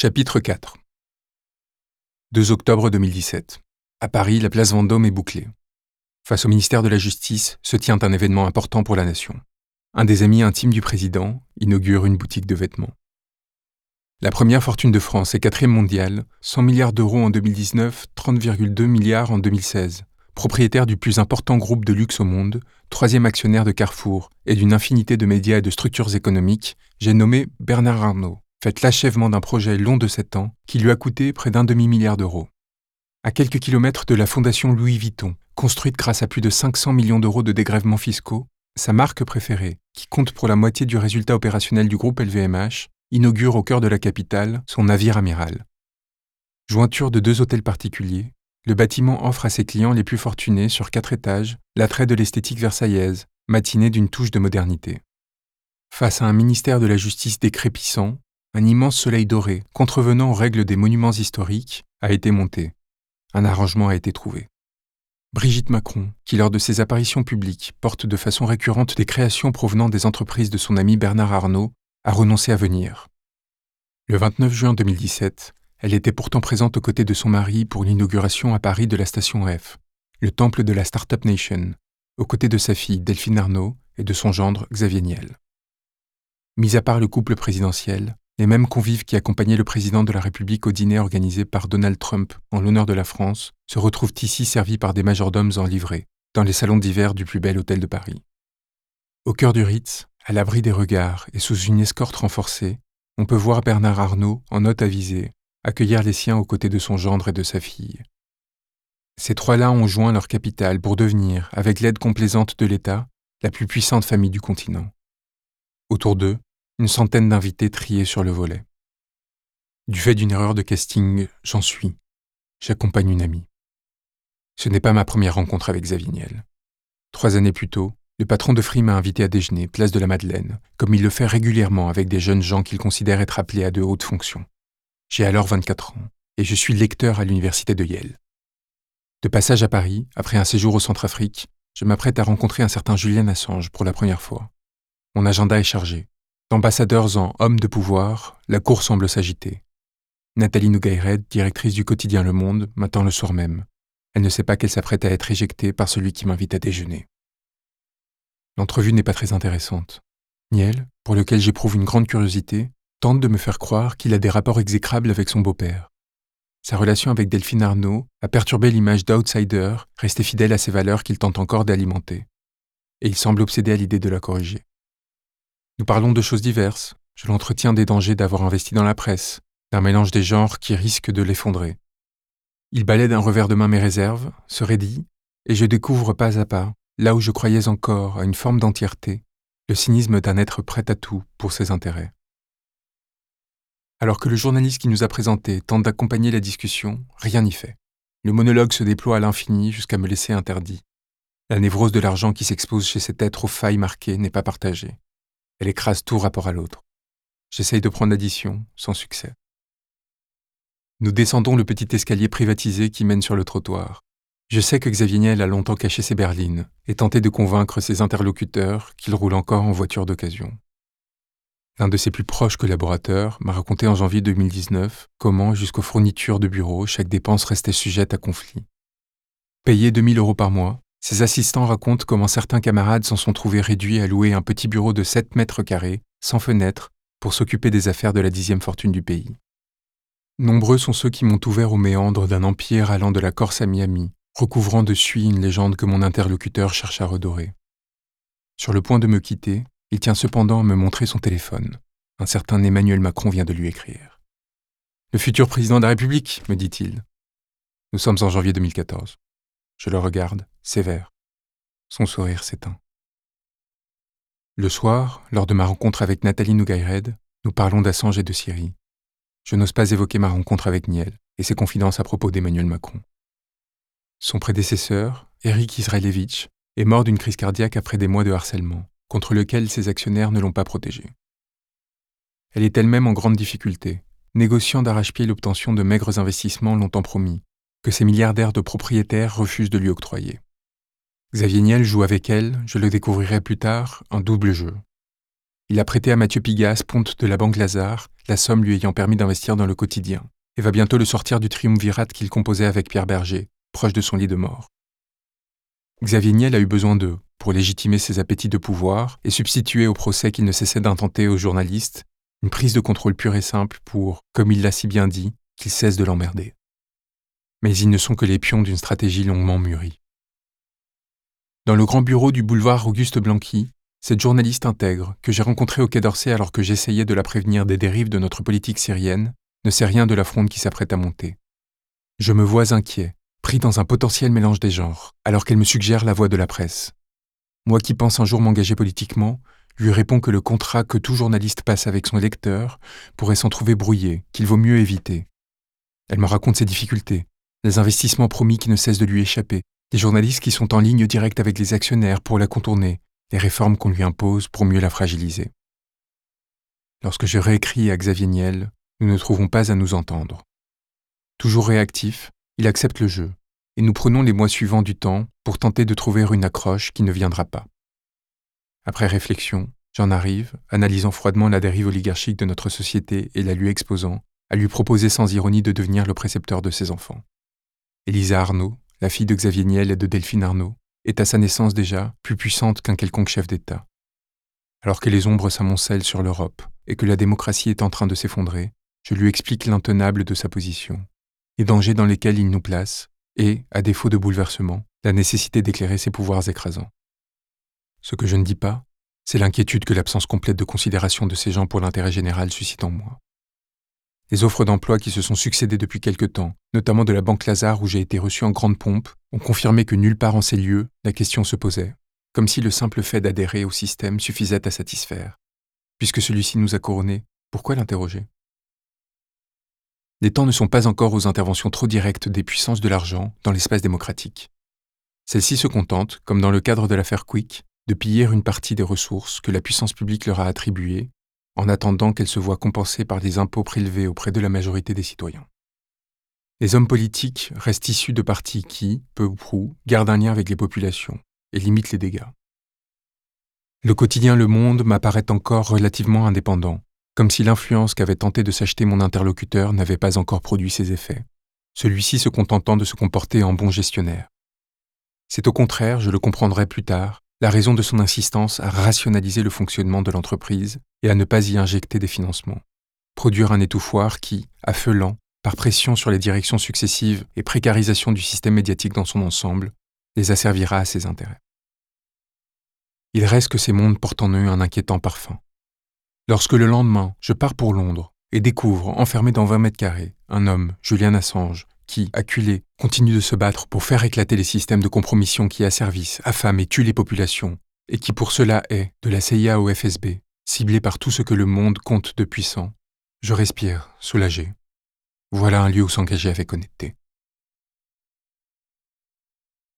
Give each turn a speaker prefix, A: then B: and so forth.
A: Chapitre 4 2 octobre 2017. À Paris, la place Vendôme est bouclée. Face au ministère de la Justice se tient un événement important pour la nation. Un des amis intimes du président inaugure une boutique de vêtements. La première fortune de France est quatrième mondiale, 100 milliards d'euros en 2019, 30,2 milliards en 2016. Propriétaire du plus important groupe de luxe au monde, troisième actionnaire de Carrefour et d'une infinité de médias et de structures économiques, j'ai nommé Bernard Arnault, fait l'achèvement d'un projet long de sept ans qui lui a coûté près d'un demi-milliard d'euros. À quelques kilomètres de la fondation Louis Vuitton, construite grâce à plus de 500 millions d'euros de dégrèvements fiscaux, sa marque préférée, qui compte pour la moitié du résultat opérationnel du groupe LVMH, inaugure au cœur de la capitale son navire amiral. Jointure de deux hôtels particuliers, le bâtiment offre à ses clients les plus fortunés sur quatre étages l'attrait de l'esthétique versaillaise, matinée d'une touche de modernité. Face à un ministère de la Justice décrépissant, un immense soleil doré, contrevenant aux règles des monuments historiques, a été monté. Un arrangement a été trouvé. Brigitte Macron, qui lors de ses apparitions publiques porte de façon récurrente des créations provenant des entreprises de son ami Bernard Arnault, a renoncé à venir. Le 29 juin 2017, elle était pourtant présente aux côtés de son mari pour l'inauguration à Paris de la station F, le temple de la Startup Nation, aux côtés de sa fille Delphine Arnault et de son gendre Xavier Niel. Mis à part le couple présidentiel, les mêmes convives qui accompagnaient le président de la République au dîner organisé par Donald Trump en l'honneur de la France se retrouvent ici servis par des majordomes en livrée, dans les salons d'hiver du plus bel hôtel de Paris. Au cœur du Ritz, à l'abri des regards et sous une escorte renforcée, on peut voir Bernard Arnault, en note avisée, accueillir les siens aux côtés de son gendre et de sa fille. Ces trois-là ont joint leur capital pour devenir, avec l'aide complaisante de l'État, la plus puissante famille du continent. Autour d'eux, une centaine d'invités triés sur le volet. Du fait d'une erreur de casting, j'en suis. J'accompagne une amie. Ce n'est pas ma première rencontre avec Xavier. Trois années plus tôt, le patron de Free m'a invité à déjeuner, place de la Madeleine, comme il le fait régulièrement avec des jeunes gens qu'il considère être appelés à de hautes fonctions. J'ai alors 24 ans, et je suis lecteur à l'université de Yale. De passage à Paris, après un séjour au Centrafrique, je m'apprête à rencontrer un certain Julian Assange pour la première fois. Mon agenda est chargé. D'ambassadeurs en hommes de pouvoir, la cour semble s'agiter. Nathalie Nougayred, directrice du quotidien Le Monde, m'attend le soir même. Elle ne sait pas qu'elle s'apprête à être éjectée par celui qui m'invite à déjeuner. L'entrevue n'est pas très intéressante. Niel, pour lequel j'éprouve une grande curiosité, tente de me faire croire qu'il a des rapports exécrables avec son beau-père. Sa relation avec Delphine Arnaud a perturbé l'image d'outsider, resté fidèle à ses valeurs qu'il tente encore d'alimenter. Et il semble obsédé à l'idée de la corriger. Nous parlons de choses diverses. Je l'entretiens des dangers d'avoir investi dans la presse, d'un mélange des genres qui risque de l'effondrer. Il balaie d'un revers de main mes réserves, se raidit, et je découvre pas à pas là où je croyais encore à une forme d'entièreté, le cynisme d'un être prêt à tout pour ses intérêts. Alors que le journaliste qui nous a présenté tente d'accompagner la discussion, rien n'y fait. Le monologue se déploie à l'infini jusqu'à me laisser interdit. La névrose de l'argent qui s'expose chez cet être aux failles marquées n'est pas partagée. Elle écrase tout rapport à l'autre. J'essaye de prendre l'addition, sans succès. Nous descendons le petit escalier privatisé qui mène sur le trottoir. Je sais que Xavier Niel a longtemps caché ses berlines et tenté de convaincre ses interlocuteurs qu'il roule encore en voiture d'occasion. L'un de ses plus proches collaborateurs m'a raconté en janvier 2019 comment, jusqu'aux fournitures de bureau, chaque dépense restait sujette à conflit. Payé 2000 euros par mois, ses assistants racontent comment certains camarades s'en sont trouvés réduits à louer un petit bureau de 7 mètres carrés, sans fenêtre, pour s'occuper des affaires de la dixième fortune du pays. Nombreux sont ceux qui m'ont ouvert aux méandres d'un empire allant de la Corse à Miami, recouvrant de suie une légende que mon interlocuteur cherche à redorer. Sur le point de me quitter, il tient cependant à me montrer son téléphone. Un certain Emmanuel Macron vient de lui écrire. Le futur président de la République, me dit-il. Nous sommes en janvier 2014. Je le regarde, sévère. Son sourire s'éteint. Le soir, lors de ma rencontre avec Nathalie Nougayred, nous parlons d'Assange et de Syrie. Je n'ose pas évoquer ma rencontre avec Niel et ses confidences à propos d'Emmanuel Macron. Son prédécesseur, Eric Israelevich, est mort d'une crise cardiaque après des mois de harcèlement, contre lequel ses actionnaires ne l'ont pas protégé. Elle est elle-même en grande difficulté, négociant d'arrache-pied l'obtention de maigres investissements longtemps promis, que ses milliardaires de propriétaires refusent de lui octroyer. Xavier Niel joue avec elle, je le découvrirai plus tard, un double jeu. Il a prêté à Mathieu Pigas, ponte de la Banque Lazare, la somme lui ayant permis d'investir dans le quotidien, et va bientôt le sortir du triumvirat qu'il composait avec Pierre Berger, proche de son lit de mort. Xavier Niel a eu besoin d'eux pour légitimer ses appétits de pouvoir et substituer au procès qu'il ne cessait d'intenter aux journalistes une prise de contrôle pure et simple pour, comme il l'a si bien dit, qu'ils cessent de l'emmerder. Mais ils ne sont que les pions d'une stratégie longuement mûrie. Dans le grand bureau du boulevard Auguste Blanqui, cette journaliste intègre, que j'ai rencontrée au Quai d'Orsay alors que j'essayais de la prévenir des dérives de notre politique syrienne, ne sait rien de la fronde qui s'apprête à monter. Je me vois inquiet, pris dans un potentiel mélange des genres, alors qu'elle me suggère la voix de la presse. Moi qui pense un jour m'engager politiquement, lui réponds que le contrat que tout journaliste passe avec son lecteur pourrait s'en trouver brouillé, qu'il vaut mieux éviter. Elle me raconte ses difficultés, les investissements promis qui ne cessent de lui échapper, les journalistes qui sont en ligne directe avec les actionnaires pour la contourner, les réformes qu'on lui impose pour mieux la fragiliser. Lorsque je réécris à Xavier Niel, nous ne trouvons pas à nous entendre. Toujours réactif, il accepte le jeu, et nous prenons les mois suivants du temps pour tenter de trouver une accroche qui ne viendra pas. Après réflexion, j'en arrive, analysant froidement la dérive oligarchique de notre société et la lui exposant, à lui proposer sans ironie de devenir le précepteur de ses enfants. Elisa Arnaud, la fille de Xavier Niel et de Delphine Arnaud, est à sa naissance déjà plus puissante qu'un quelconque chef d'État. Alors que les ombres s'amoncellent sur l'Europe et que la démocratie est en train de s'effondrer, je lui explique l'intenable de sa position, les dangers dans lesquels il nous place, et, à défaut de bouleversement, la nécessité d'éclairer ses pouvoirs écrasants. Ce que je ne dis pas, c'est l'inquiétude que l'absence complète de considération de ces gens pour l'intérêt général suscite en moi. Les offres d'emploi qui se sont succédées depuis quelque temps, notamment de la Banque Lazare où j'ai été reçu en grande pompe, ont confirmé que nulle part en ces lieux, la question se posait, comme si le simple fait d'adhérer au système suffisait à satisfaire. Puisque celui-ci nous a couronnés, pourquoi l'interroger? Les temps ne sont pas encore aux interventions trop directes des puissances de l'argent dans l'espace démocratique. Celles-ci se contentent, comme dans le cadre de l'affaire Quick, de piller une partie des ressources que la puissance publique leur a attribuées en attendant qu'elles se voient compensées par des impôts prélevés auprès de la majorité des citoyens. Les hommes politiques restent issus de partis qui, peu ou prou, gardent un lien avec les populations et limitent les dégâts. Le quotidien Le Monde m'apparaît encore relativement indépendant, comme si l'influence qu'avait tenté de s'acheter mon interlocuteur n'avait pas encore produit ses effets, celui-ci se contentant de se comporter en bon gestionnaire. C'est au contraire, je le comprendrai plus tard, la raison de son insistance à rationaliser le fonctionnement de l'entreprise et à ne pas y injecter des financements. Produire un étouffoir qui, lent, par pression sur les directions successives et précarisation du système médiatique dans son ensemble, les asservira à ses intérêts. Il reste que ces mondes portent en eux un inquiétant parfum. Lorsque le lendemain, je pars pour Londres et découvre, enfermé dans 20 mètres carrés, un homme, Julian Assange, qui, acculé, continue de se battre pour faire éclater les systèmes de compromission qui asservissent, affament et tuent les populations, et qui pour cela est, de la CIA au FSB, ciblé par tout ce que le monde compte de puissant, je respire, soulagé. Voilà un lieu où s'engager avec honnêteté.